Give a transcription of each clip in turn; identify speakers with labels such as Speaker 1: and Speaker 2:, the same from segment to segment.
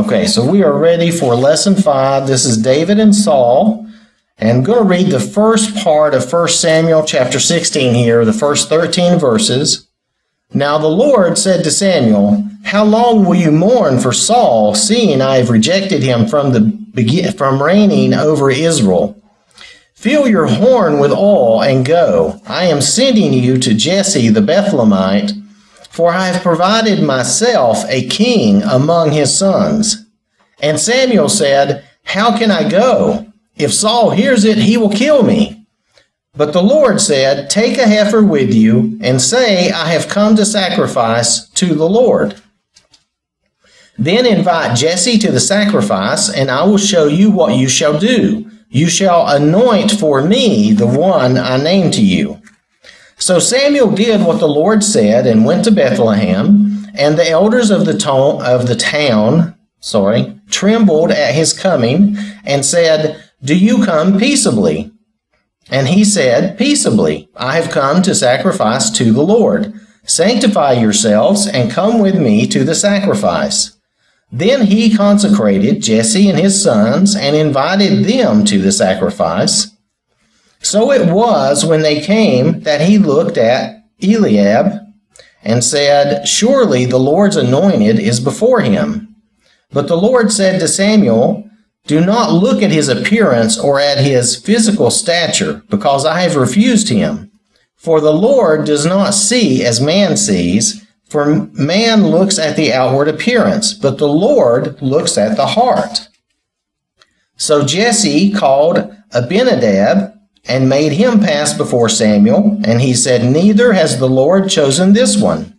Speaker 1: Okay, so we are ready for lesson five. This is David and Saul. And I'm going to read the first part of 1 Samuel chapter 16 here, the first 13 verses. Now the Lord said to Samuel, How long will you mourn for Saul, seeing I have rejected him from the from reigning over Israel? Fill your horn with oil and go. I am sending you to Jesse the Bethlehemite for I have provided myself a king among his sons. And Samuel said, How can I go? If Saul hears it, he will kill me. But the Lord said, Take a heifer with you, and say, I have come to sacrifice to the Lord. Then invite Jesse to the sacrifice, and I will show you what you shall do. You shall anoint for me the one I name to you. So Samuel did what the Lord said and went to Bethlehem, and the elders of the, to- of the town, sorry, trembled at his coming and said, Do you come peaceably? And he said, Peaceably, I have come to sacrifice to the Lord. Sanctify yourselves and come with me to the sacrifice. Then he consecrated Jesse and his sons and invited them to the sacrifice. So it was when they came that he looked at Eliab and said, Surely the Lord's anointed is before him. But the Lord said to Samuel, Do not look at his appearance or at his physical stature, because I have refused him. For the Lord does not see as man sees, for man looks at the outward appearance, but the Lord looks at the heart. So Jesse called Abinadab and made him pass before Samuel. And he said, Neither has the Lord chosen this one.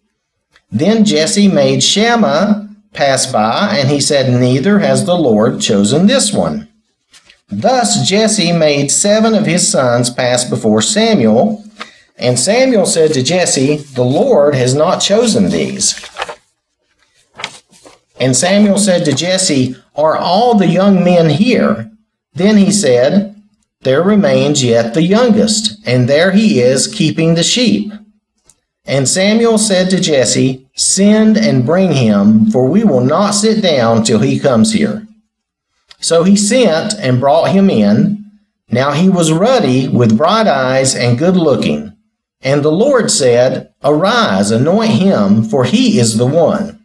Speaker 1: Then Jesse made Shammah pass by, and he said, Neither has the Lord chosen this one. Thus Jesse made seven of his sons pass before Samuel. And Samuel said to Jesse, The Lord has not chosen these. And Samuel said to Jesse, Are all the young men here? Then he said, there remains yet the youngest, and there he is keeping the sheep. And Samuel said to Jesse, Send and bring him, for we will not sit down till he comes here. So he sent and brought him in. Now he was ruddy, with bright eyes, and good looking. And the Lord said, Arise, anoint him, for he is the one.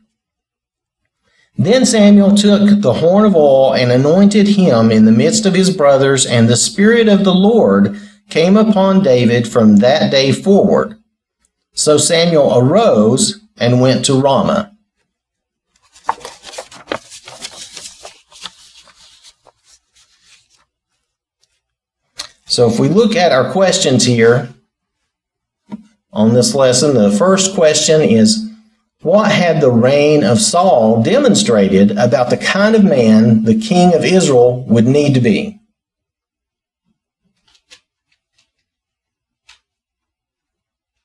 Speaker 1: Then Samuel took the horn of oil and anointed him in the midst of his brothers, and the Spirit of the Lord came upon David from that day forward. So Samuel arose and went to Ramah. So if we look at our questions here on this lesson, the first question is what had the reign of Saul demonstrated about the kind of man the king of Israel would need to be?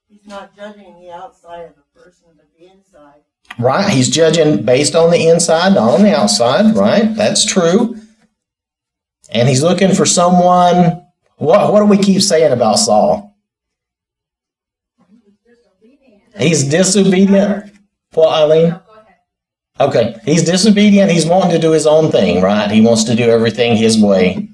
Speaker 2: He's not judging the outside of the person, but the inside.
Speaker 1: Right? He's judging based on the inside, not on the outside, right? That's true. And he's looking for someone. What, what do we keep saying about Saul? He's disobedient. Well, Eileen? Okay. He's disobedient. He's wanting to do his own thing, right? He wants to do everything his way.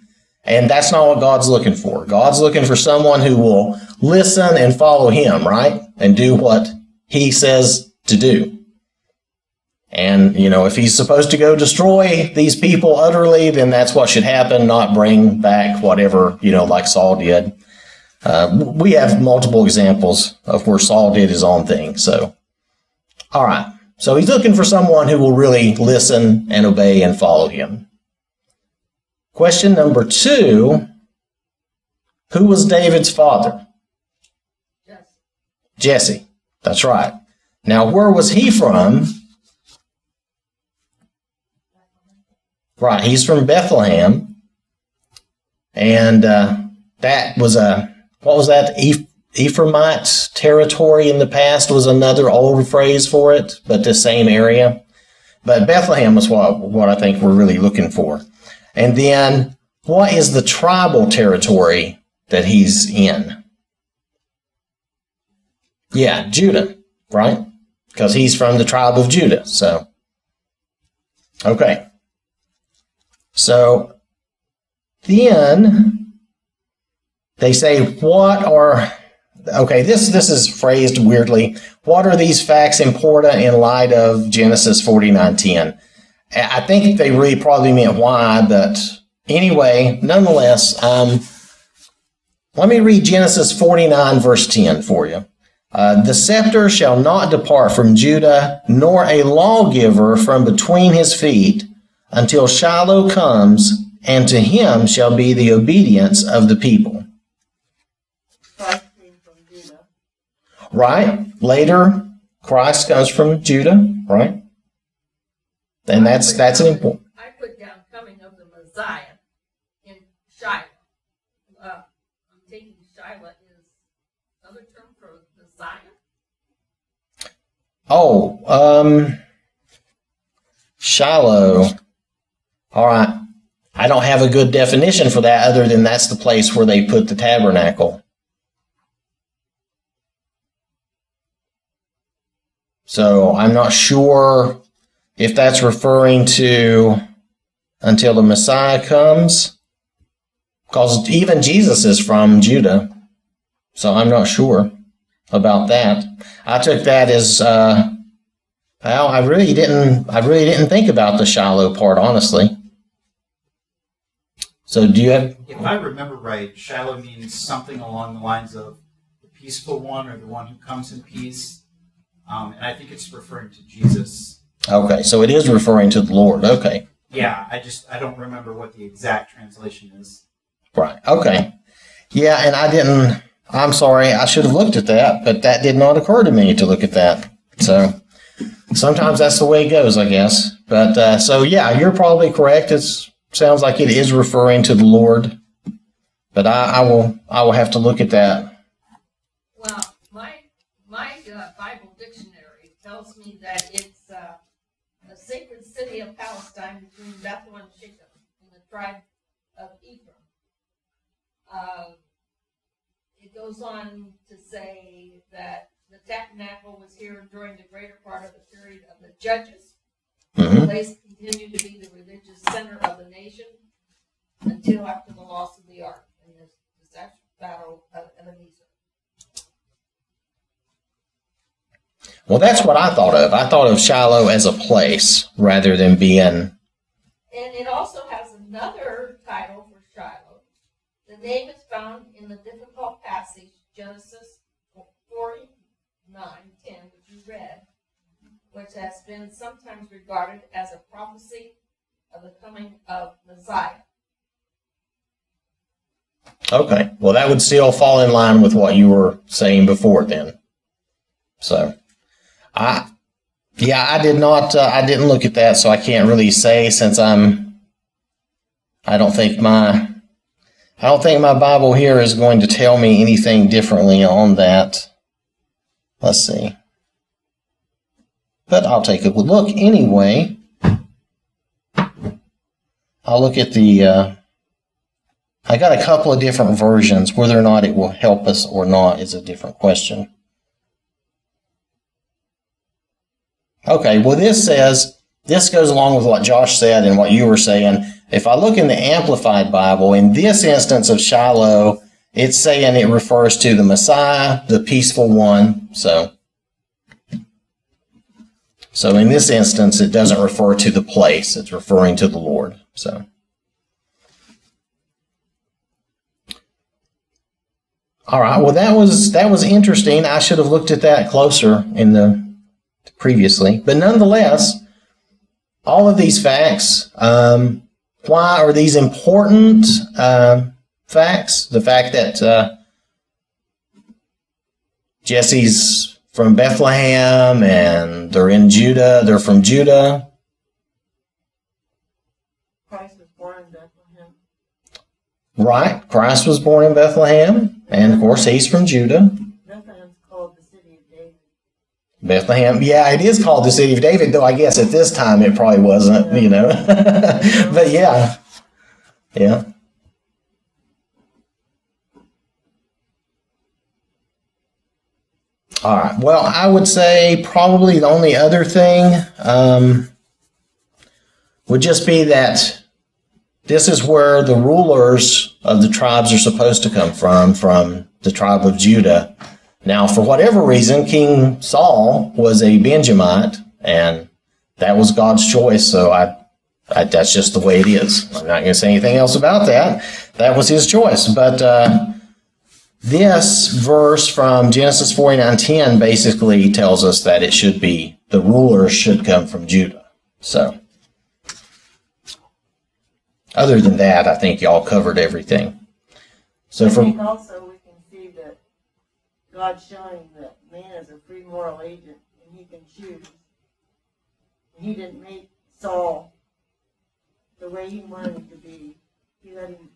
Speaker 1: And that's not what God's looking for. God's looking for someone who will listen and follow him, right? And do what he says to do. And, you know, if he's supposed to go destroy these people utterly, then that's what should happen, not bring back whatever, you know, like Saul did. Uh, we have multiple examples of where Saul did his own thing. So, all right. So he's looking for someone who will really listen and obey and follow him. Question number two Who was David's father?
Speaker 2: Yes.
Speaker 1: Jesse. That's right. Now, where was he from? Right, he's from Bethlehem. And uh, that was a, what was that? Ephraimite territory in the past was another old phrase for it, but the same area. But Bethlehem is what, what I think we're really looking for. And then what is the tribal territory that he's in? Yeah, Judah, right? Because he's from the tribe of Judah. So, Okay. So then they say, what are okay, this this is phrased weirdly. What are these facts important in light of Genesis 49:10? I think they really probably meant why, but anyway, nonetheless, um, let me read Genesis 49, verse 10 for you. Uh, the scepter shall not depart from Judah, nor a lawgiver from between his feet, until Shiloh comes, and to him shall be the obedience of the people.
Speaker 2: Christ came from Judah.
Speaker 1: Right? Later, Christ comes from Judah, right? And that's that's an important.
Speaker 3: I put down coming of the Messiah in Shiloh. Uh, I'm taking Shiloh is another term for Messiah.
Speaker 1: Oh, um, Shiloh. All right. I don't have a good definition for that other than that's the place where they put the tabernacle. So I'm not sure if that's referring to until the Messiah comes, because even Jesus is from Judah. So I'm not sure about that. I took that as uh, well. I really didn't. I really didn't think about the Shiloh part, honestly. So do you have?
Speaker 4: If I remember right, Shiloh means something along the lines of the peaceful one or the one who comes in peace. Um, and I think it's referring to Jesus.
Speaker 1: Okay, so it is referring to the Lord. Okay,
Speaker 4: Yeah, I just I don't remember what the exact translation is.
Speaker 1: right. Okay, yeah, and I didn't. I'm sorry. I should have looked at that, but that did not occur to me to look at that. So sometimes that's the way it goes, I guess. But uh, so yeah, you're probably correct. It sounds like it is referring to the Lord. But I, I will. I will have to look at that.
Speaker 3: Well, my my uh, Bible dictionary tells me that it's uh, a sacred city of Palestine between Bethel and Shechem in the tribe of Ephraim. Uh, it goes on to say that the tabernacle was here during the greater part of the period of the judges.
Speaker 1: hmm
Speaker 3: The place continued to be the religious center of the nation until after the loss of the ark in the disastrous battle of Ebenezer.
Speaker 1: Well, that's what I thought of. I thought of Shiloh as a place rather than being.
Speaker 3: And it also has another title for Shiloh. The name is found in the difficult passage, Genesis 49, 10, which you read, which has been sometimes regarded as a prophecy of the coming of Messiah.
Speaker 1: Okay. Well, that would still fall in line with what you were saying before then. So, I, yeah, I did not, uh, I didn't look at that, so I can't really say since I'm, I don't think my, I don't think my Bible here is going to tell me anything differently on that. Let's see. But I'll take a good look anyway. I'll look at the, uh, I got a couple of different versions. Whether or not it will help us or not is a different question. Okay, well, this says, this goes along with what Josh said and what you were saying. If I look in the Amplified Bible, in this instance of Shiloh, it's saying it refers to the Messiah, the peaceful one. So, so in this instance, it doesn't refer to the place, it's referring to the Lord. So. All right. Well, that was that was interesting. I should have looked at that closer in the previously, but nonetheless, all of these facts. Um, why are these important uh, facts? The fact that uh, Jesse's from Bethlehem and they're in Judah. They're from Judah.
Speaker 2: Christ was born in Bethlehem.
Speaker 1: Right. Christ was born in Bethlehem, and of course, he's from Judah.
Speaker 2: Bethlehem's called the city of David.
Speaker 1: Bethlehem. Yeah, it is called the city of David, though I guess at this time it probably wasn't, you know. but yeah. Yeah. All right. Well, I would say probably the only other thing um, would just be that this is where the rulers of the tribes are supposed to come from, from the tribe of Judah. Now, for whatever reason, King Saul was a Benjamite, and that was God's choice. So I, I that's just the way it is. I'm not going to say anything else about that. That was his choice. But uh, this verse from Genesis 49:10 basically tells us that it should be the rulers should come from Judah. So. Other than that, I think y'all covered everything. So
Speaker 2: I
Speaker 1: for
Speaker 2: also we can see that God's showing that man is a free moral agent and he can choose. He didn't make Saul the way he wanted him to be. He let him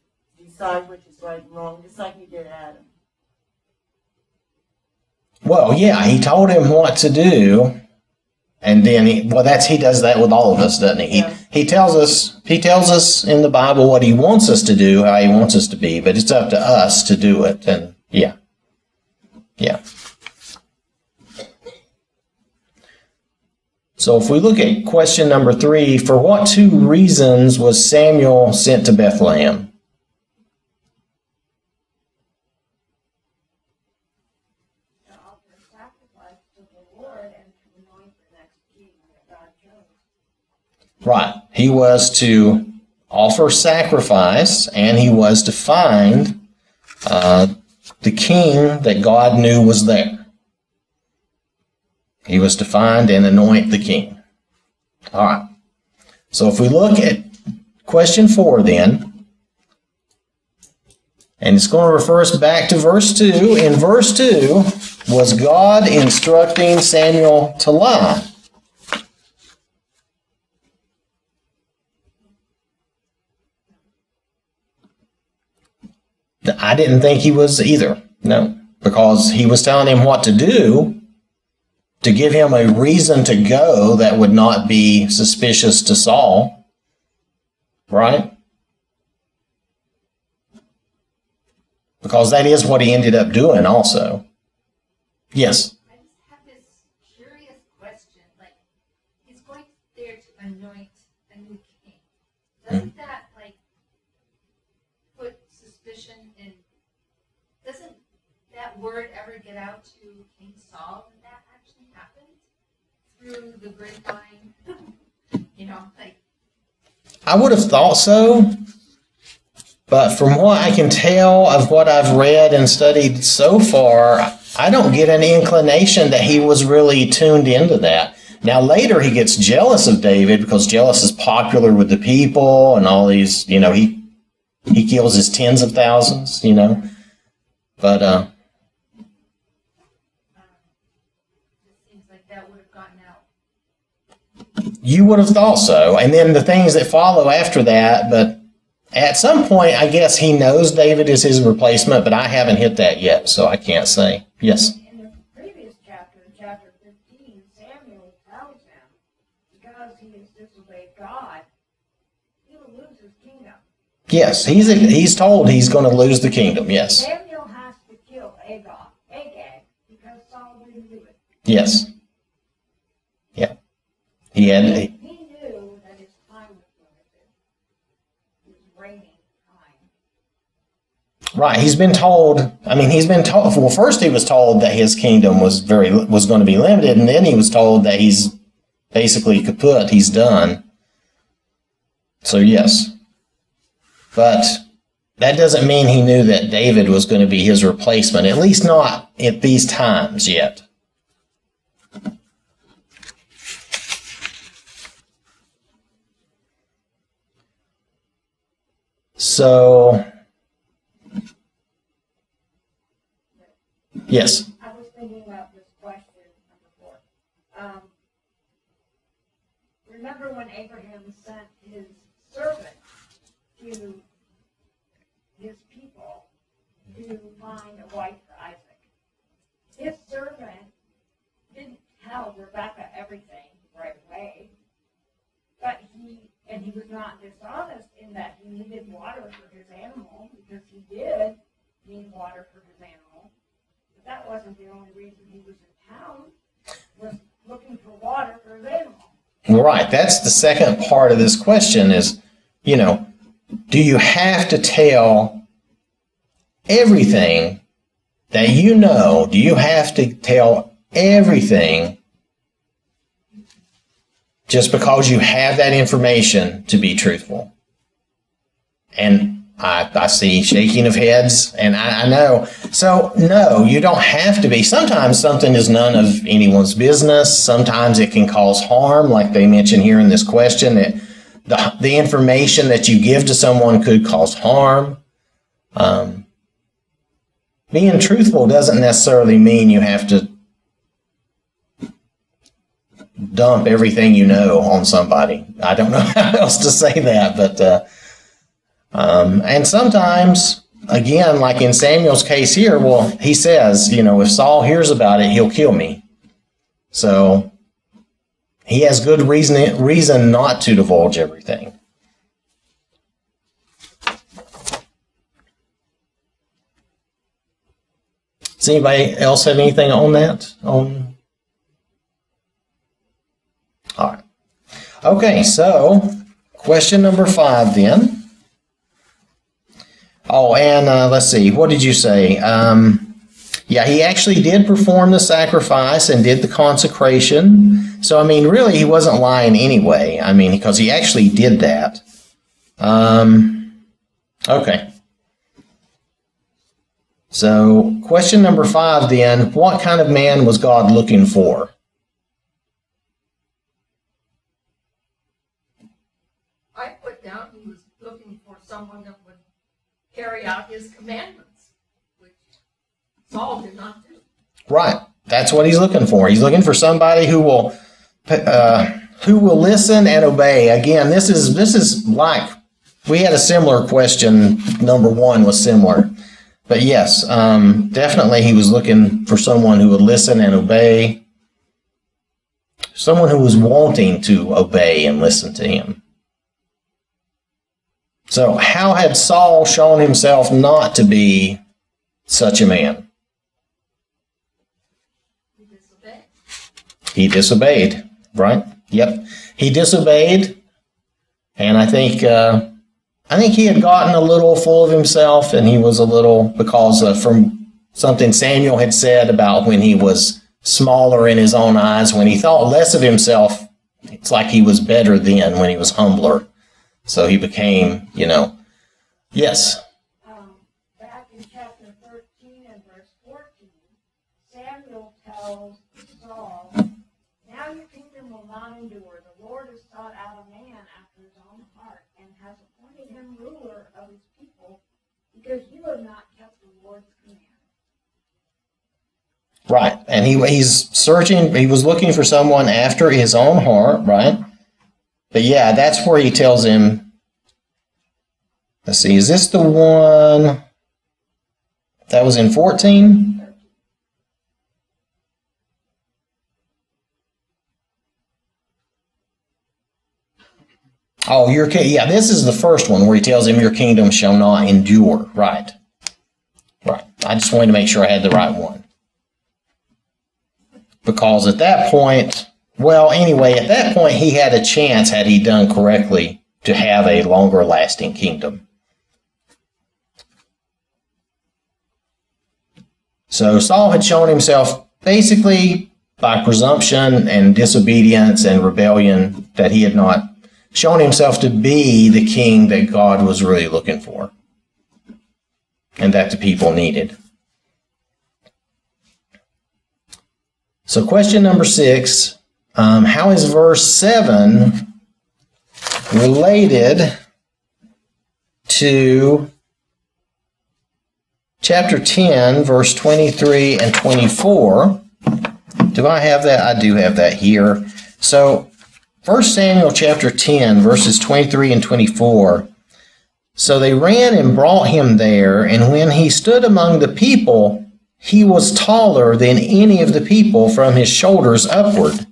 Speaker 2: decide which is right and wrong, just like he did Adam.
Speaker 1: well, yeah, he told him what to do, and then he well, that's he does that with all of us, doesn't he?
Speaker 2: Yeah.
Speaker 1: He he tells us he tells us in the Bible what he wants us to do, how he wants us to be, but it's up to us to do it. And yeah, yeah. So if we look at question number three, for what two reasons was Samuel sent to Bethlehem? Right. He was to offer sacrifice and he was to find uh, the king that God knew was there. He was to find and anoint the king. All right. So if we look at question four, then, and it's going to refer us back to verse 2. In verse 2, was God instructing Samuel to lie? I didn't think he was either. No, because he was telling him what to do to give him a reason to go that would not be suspicious to Saul. Right? Because that is what he ended up doing also. Yes.
Speaker 3: I just have this curious question, like, he's going there to anoint a new king. Doesn't that, like, put suspicion in, doesn't that word ever get out to King Saul that that actually happened? Through the grapevine? You know, like,
Speaker 1: I would have thought so. But from what I can tell of what I've read and studied so far, I don't get an inclination that he was really tuned into that. Now, later he gets jealous of David because jealous is popular with the people and all these, you know, he he kills his tens of thousands, you know. But uh,
Speaker 3: it seems like that would have gotten out.
Speaker 1: You would have thought so. And then the things that follow after that, but at some point, I guess he knows David is his replacement, but I haven't hit that yet, so I can't say. Yes.
Speaker 5: In the previous chapter, chapter fifteen, Samuel tells him, because he has disobeyed God, he will lose his kingdom.
Speaker 1: Yes, he's he's told he's going to lose the kingdom. Yes.
Speaker 5: Samuel has to kill Agag, Agag, because Saul didn't do it.
Speaker 1: Yes. He had
Speaker 5: He he knew that his time was limited. His reigning time.
Speaker 1: right, he's been told, I mean, he's been told well first he was told that his kingdom was very was going to be limited and then he was told that he's basically kaput, he's done. So yes. But that doesn't mean he knew that David was going to be his replacement, at least not at these times yet. So, yes.
Speaker 5: Um, remember when Abraham sent his servant to his people to find a wife for Isaac? His servant didn't tell Rebecca everything right away, but he, and he was not dishonest in that he needed water for his animal, because he did need water for his animal. But that wasn't the only reason he was in town, was looking for water for his animal.
Speaker 1: Right. That's the second part of this question is, you know, do you have to tell everything that you know? Do you have to tell everything just because you have that information to be truthful? And I, I see shaking of heads, and I, I know. So, no, you don't have to be. Sometimes something is none of anyone's business. Sometimes it can cause harm, like they mentioned here in this question. That the, the information that you give to someone could cause harm. Um, being truthful doesn't necessarily mean you have to dump everything you know on somebody. I don't know how else to say that, but. Uh, um, and sometimes, again, like in Samuel's case here, well, he says, you know, if Saul hears about it, he'll kill me. So he has good reason reason not to divulge everything. Does anybody else have anything on that? On all right. Okay, so question number five then. Oh, and uh, let's see, what did you say? Um, yeah, he actually did perform the sacrifice and did the consecration. So, I mean, really, he wasn't lying anyway. I mean, because he actually did that. Um, okay. So, question number five then what kind of man was God looking for?
Speaker 3: I put down he was looking for someone that would carry out his commandments, which Saul did not do.
Speaker 1: Right. That's what he's looking for. He's looking for somebody who will uh, who will listen and obey. Again, this is this is like we had a similar question. Number one was similar, but yes, um, definitely he was looking for someone who would listen and obey. Someone who was wanting to obey and listen to him. So, how had Saul shown himself not to be such a man?
Speaker 3: He disobeyed.
Speaker 1: He disobeyed, right? Yep, he disobeyed, and I think uh, I think he had gotten a little full of himself, and he was a little because uh, from something Samuel had said about when he was smaller in his own eyes, when he thought less of himself. It's like he was better then when he was humbler. So he became, you know, yes,
Speaker 5: um, back in chapter thirteen and verse fourteen, Samuel tells Saul, Now your kingdom will not endure. The Lord has sought out a man after his own heart, and has appointed him ruler of his people, because you have not kept the Lord's command.
Speaker 1: right. And he he's searching. He was looking for someone after his own heart, right? But yeah, that's where he tells him. Let's see, is this the one that was in 14? Oh, your ki- yeah, this is the first one where he tells him your kingdom shall not endure. Right. Right. I just wanted to make sure I had the right one. Because at that point, well, anyway, at that point, he had a chance, had he done correctly, to have a longer lasting kingdom. So Saul had shown himself basically by presumption and disobedience and rebellion that he had not shown himself to be the king that God was really looking for and that the people needed. So, question number six um, How is verse 7 related to chapter 10, verse 23 and 24? Do I have that? I do have that here. So, 1 Samuel chapter 10, verses 23 and 24. So they ran and brought him there, and when he stood among the people, he was taller than any of the people from his shoulders upward.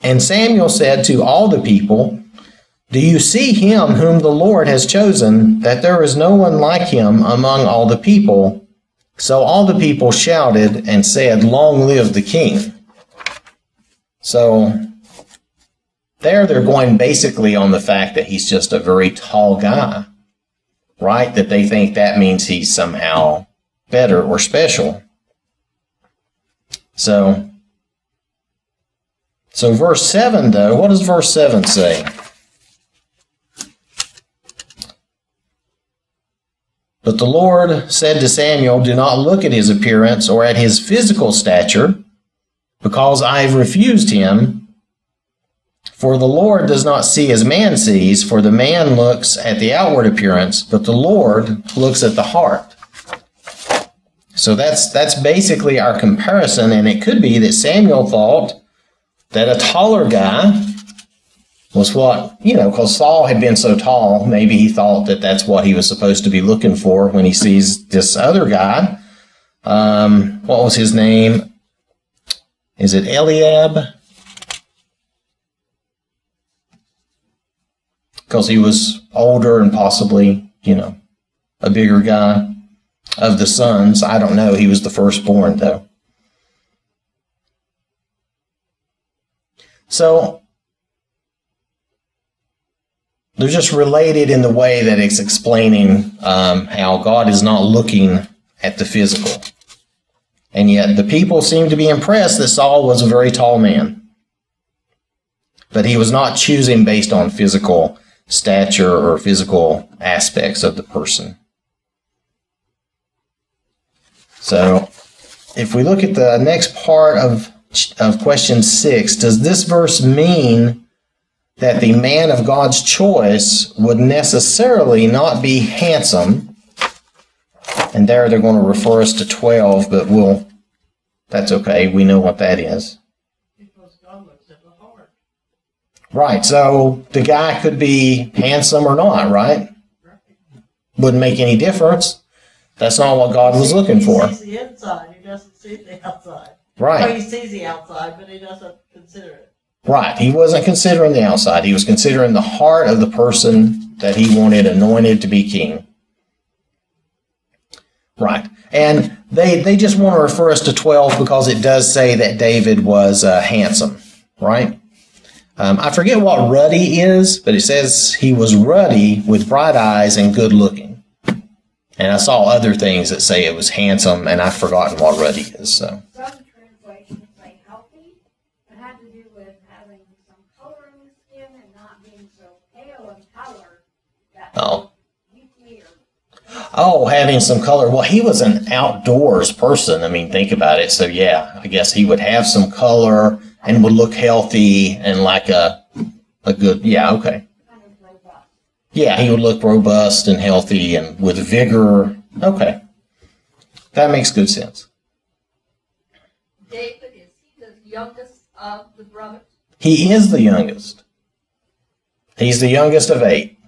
Speaker 1: And Samuel said to all the people, Do you see him whom the Lord has chosen, that there is no one like him among all the people? So all the people shouted and said, Long live the king. So There, they're going basically on the fact that he's just a very tall guy, right? That they think that means he's somehow better or special. So, so verse 7, though, what does verse 7 say? But the Lord said to Samuel, Do not look at his appearance or at his physical stature, because I have refused him. For the Lord does not see as man sees, for the man looks at the outward appearance, but the Lord looks at the heart. So that's that's basically our comparison, and it could be that Samuel thought that a taller guy was what you know, because Saul had been so tall. Maybe he thought that that's what he was supposed to be looking for when he sees this other guy. Um, what was his name? Is it Eliab? Because he was older and possibly, you know, a bigger guy of the sons. I don't know. He was the firstborn, though. So they're just related in the way that it's explaining um, how God is not looking at the physical. And yet the people seem to be impressed that Saul was a very tall man. But he was not choosing based on physical stature or physical aspects of the person. So, if we look at the next part of, of question six, does this verse mean that the man of God's choice would necessarily not be handsome? And there they're going to refer us to 12, but we'll, that's okay. We know what that is.
Speaker 2: Because God looks at the heart.
Speaker 1: Right. So the guy could be handsome or not, right? Wouldn't make any difference. That's not what God was looking for.
Speaker 2: He sees the inside, he doesn't see the outside.
Speaker 1: Right.
Speaker 2: He sees the outside, but he doesn't consider it.
Speaker 1: Right. He wasn't considering the outside. He was considering the heart of the person that he wanted anointed to be king. Right. And they, they just want to refer us to 12 because it does say that David was uh, handsome, right? Um, I forget what ruddy is, but it says he was ruddy with bright eyes and good looking. And I saw other things that say it was handsome, and I've forgotten what ruddy is. So,
Speaker 5: Some translations say healthy. It had to do with having some color in the skin and not being so pale in color that
Speaker 1: Oh.
Speaker 5: weakly or
Speaker 1: Oh, having some color. Well, he was an outdoors person. I mean, think about it. So, yeah, I guess he would have some color and would look healthy and like a a good. Yeah, okay.
Speaker 5: kind of robust.
Speaker 1: Yeah, he would look robust and healthy and with vigor. Okay, that makes good sense.
Speaker 3: David, is he the youngest of the brothers?
Speaker 1: He is the youngest. He's the youngest of eight.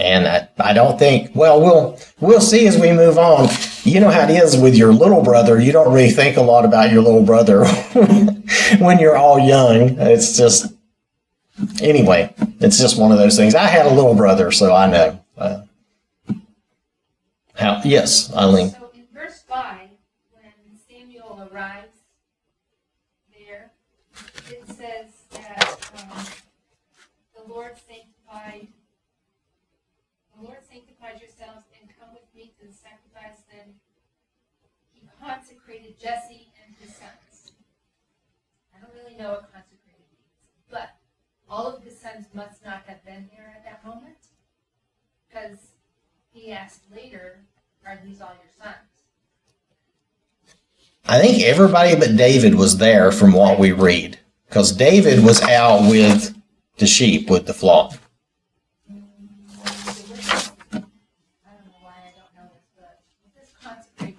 Speaker 1: And I, I don't think, well, we'll we'll see as we move on. You know how it is with your little brother. You don't really think a lot about your little brother when you're all young. It's just, anyway, it's just one of those things. I had a little brother, so I know. Uh, how? Yes, Eileen.
Speaker 6: So in verse five, when Samuel arrives there, it says that, um, the Lord sanctified, the Lord sanctified yourselves and come with me to the sacrifice, then he consecrated Jesse and his sons. I don't really know what consecrated means, but all of his sons must not have been there at that moment, because he asked later, are these all your sons?
Speaker 1: I think everybody but David was there from what we read. Because David was out with the sheep, with the flock.
Speaker 6: I don't know why I don't know this, but what does consecrate,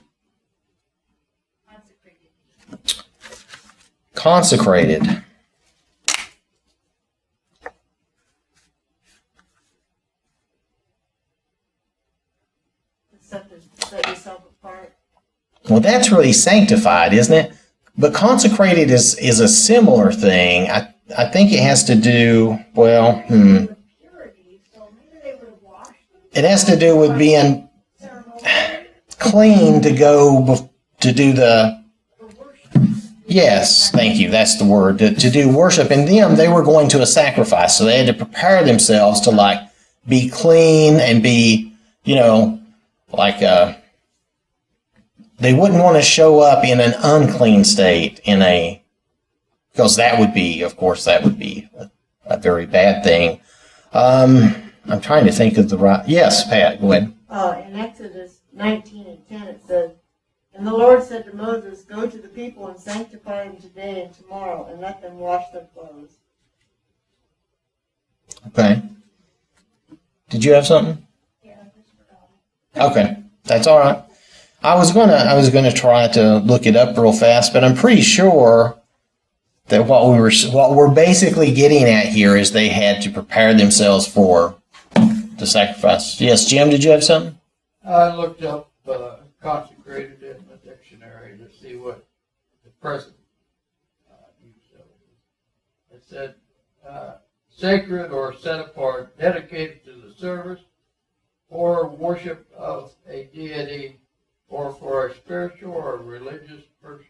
Speaker 6: consecrated mean?
Speaker 1: Consecrated.
Speaker 2: Set, the, set yourself apart.
Speaker 1: Well, that's really sanctified, isn't it? But consecrated is, is a similar thing. I, I think it has to do, well, hmm.
Speaker 5: With purity, so maybe they would have washed them.
Speaker 1: It has to do with being clean to go to do the. Yes, thank you. That's the word. To, to do worship. And them, they were going to a sacrifice. So they had to prepare themselves to like be clean and be, you know, like, uh, they wouldn't want to show up in an unclean state in a, because that would be, of course, that would be a, a very bad thing. Um, I'm trying to think of the right, yes, Pat, go ahead.
Speaker 2: Uh, in Exodus nineteen and ten, it says, And the Lord said to Moses, Go to the people and sanctify them today and tomorrow, and let them wash their clothes.
Speaker 1: Okay. Did you have something?
Speaker 5: Yeah, I just forgot.
Speaker 1: Okay, that's all right. I was gonna I was gonna try to look it up real fast, but I'm pretty sure that what we were what we're basically getting at here is they had to prepare themselves for the sacrifice. Yes, Jim, did you have something?
Speaker 7: I looked up uh, consecrated in the dictionary to see what the present uh, use of it. is. It said uh, sacred or set apart, dedicated to the service or worship of a deity or for a spiritual or religious pur-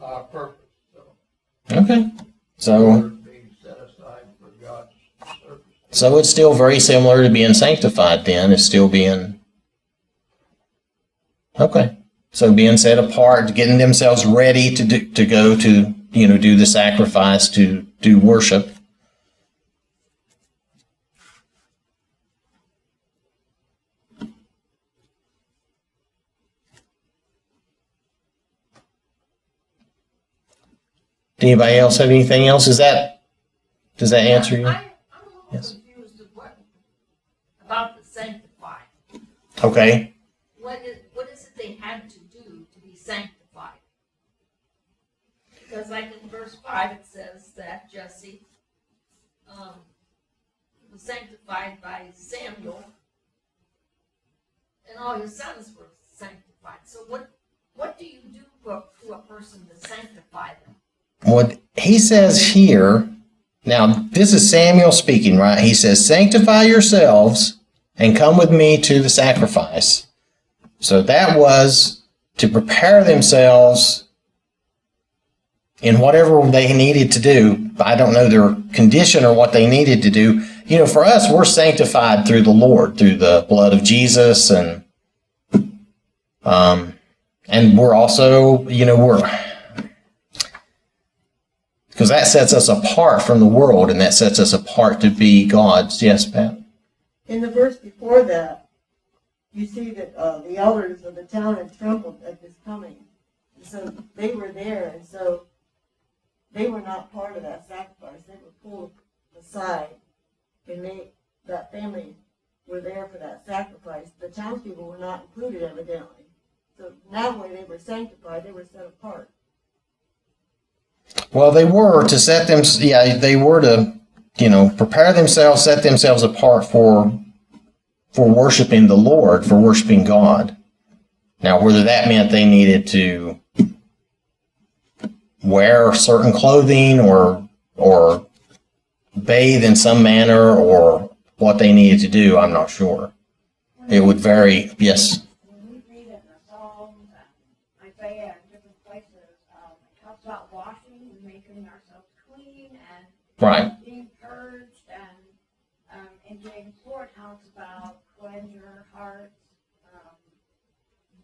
Speaker 7: uh, purpose. So,
Speaker 1: Okay. So
Speaker 7: being set aside for God's service.
Speaker 1: so it's still very similar to being sanctified then. It's still being Okay. So being set apart, getting themselves ready to do, to go to, you know, do the sacrifice, to do worship. Did anybody else have anything else? Is that, does that answer you?
Speaker 3: I, I'm
Speaker 1: Yes.
Speaker 3: confused about the sanctified.
Speaker 1: Okay.
Speaker 3: What is, what is it they had to do to be sanctified? Because like in verse five, it says that Jesse, um, was sanctified by Samuel, and all his sons were sanctified. So what, what do you do for, a person to sanctify them?
Speaker 1: what he says here now this is samuel speaking right he says sanctify yourselves and come with me to the sacrifice so that was to prepare themselves in whatever they needed to do i don't know their condition or what they needed to do you know for us we're sanctified through the lord through the blood of jesus and um and we're also you know we're because that sets us apart from the world and that sets us apart to be God's. Yes, Pat.
Speaker 2: In the verse before that, you see that uh, the elders of the town had trembled at his coming. And so they were there, and so they were not part of that sacrifice. They were pulled aside, and they, that family were there for that sacrifice. The townspeople were not included, evidently. So now, when they were sanctified, they were set apart.
Speaker 1: Well, they were to set them. Yeah, they were to, you know, prepare themselves, set themselves apart for, for worshiping the Lord, for worshiping God. Now, whether that meant they needed to wear certain clothing or or bathe in some manner or what they needed to do, I'm not sure. It would vary. Yes.
Speaker 5: We read in the Psalms and Isaiah and different places, um, talks about washing and making ourselves clean and
Speaker 1: Right.
Speaker 5: being purged and, um, in James four it talks about cleanse your hearts, um,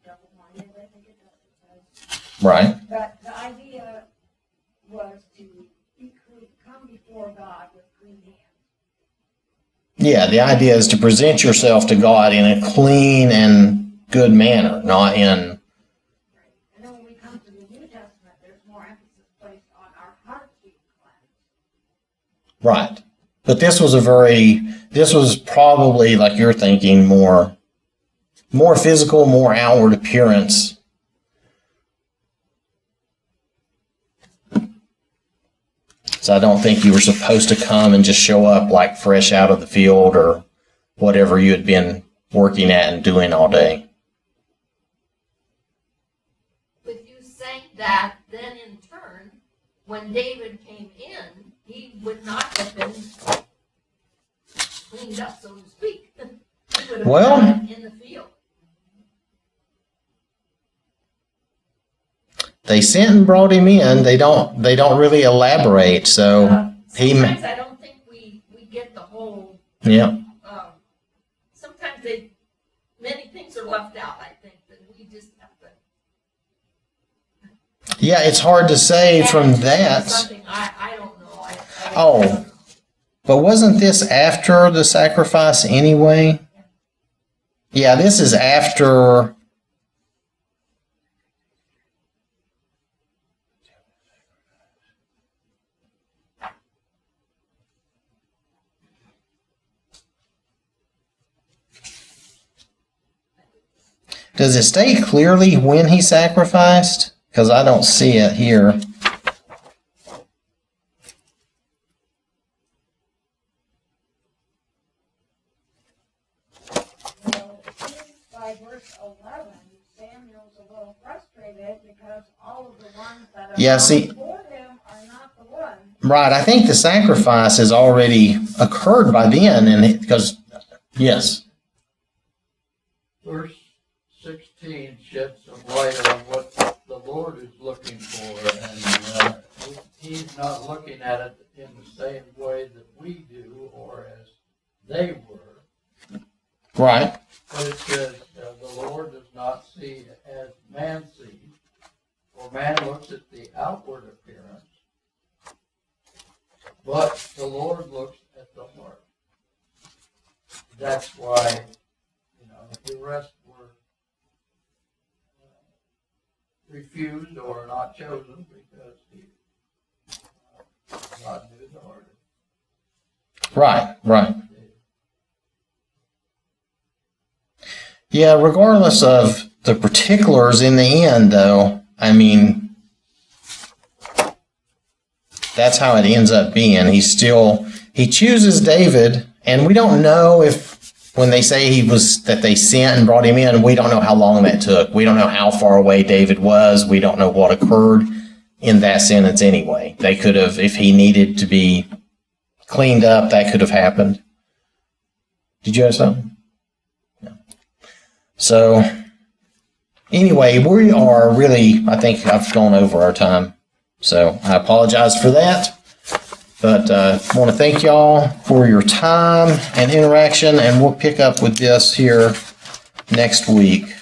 Speaker 5: double-minded, I think it does, it says.
Speaker 1: Right.
Speaker 5: But the idea was to be clean, come before God with clean hands.
Speaker 1: Yeah, the idea is to present yourself to God in a clean and good manner, not in
Speaker 5: And then when we come to the New Testament, there's more emphasis placed on our hearts being cleansed.
Speaker 1: right. But this was a very this was probably like you're thinking more more physical, more outward appearance. So I don't think you were supposed to come and just show up like fresh out of the field or whatever you had been working at and doing all day.
Speaker 3: If you sang that, then in turn, when David came in, he would not have been cleaned up, so to speak. He would have
Speaker 1: Well-
Speaker 3: in the field.
Speaker 1: they sent and brought him in. They don't they don't really elaborate. So
Speaker 3: Uh,
Speaker 1: he
Speaker 3: Sometimes I don't think we, we get the whole,
Speaker 1: yeah.
Speaker 3: um, sometimes they, many things are left out, I think, that we just have to.
Speaker 1: Yeah, it's hard to say from that.
Speaker 3: Something, I, I don't know, I. I
Speaker 1: Oh.
Speaker 3: don't know.
Speaker 1: But wasn't this after the sacrifice anyway? Yeah, this is after. Does it state clearly when he sacrificed? Because I don't see it here.
Speaker 5: Well, it seems by verse eleven, Samuel's a little frustrated because all of the ones that have
Speaker 1: Yeah, see-
Speaker 5: before him are not the ones.
Speaker 1: Right, I think the sacrifice has already occurred by then, and because yes,
Speaker 7: Verse sixteen sheds some light on what the Lord is looking for, and uh, he's not looking at it in the same way that we do, or as they were.
Speaker 1: right,
Speaker 7: But it says, uh, the Lord does not see as man sees, for man looks at the outward appearance, but the Lord looks at the heart. That's why, you know, the rest were uh, refused or not chosen because he, uh, God knew the heart.
Speaker 1: right, right. Yeah, regardless of the particulars in the end, though, I mean, that's how it ends up being. He still he chooses David, and we don't know if when they say he was that they sent and brought him in, we don't know how long that took. We don't know how far away David was. We don't know what occurred in that sentence anyway. They could have, if he needed to be cleaned up, that could have happened. Did you have something? No. So, anyway, we are really, I think I've gone over our time. So, I apologize for that. But uh, I want to thank y'all for your time and interaction, and we'll pick up with this here next week.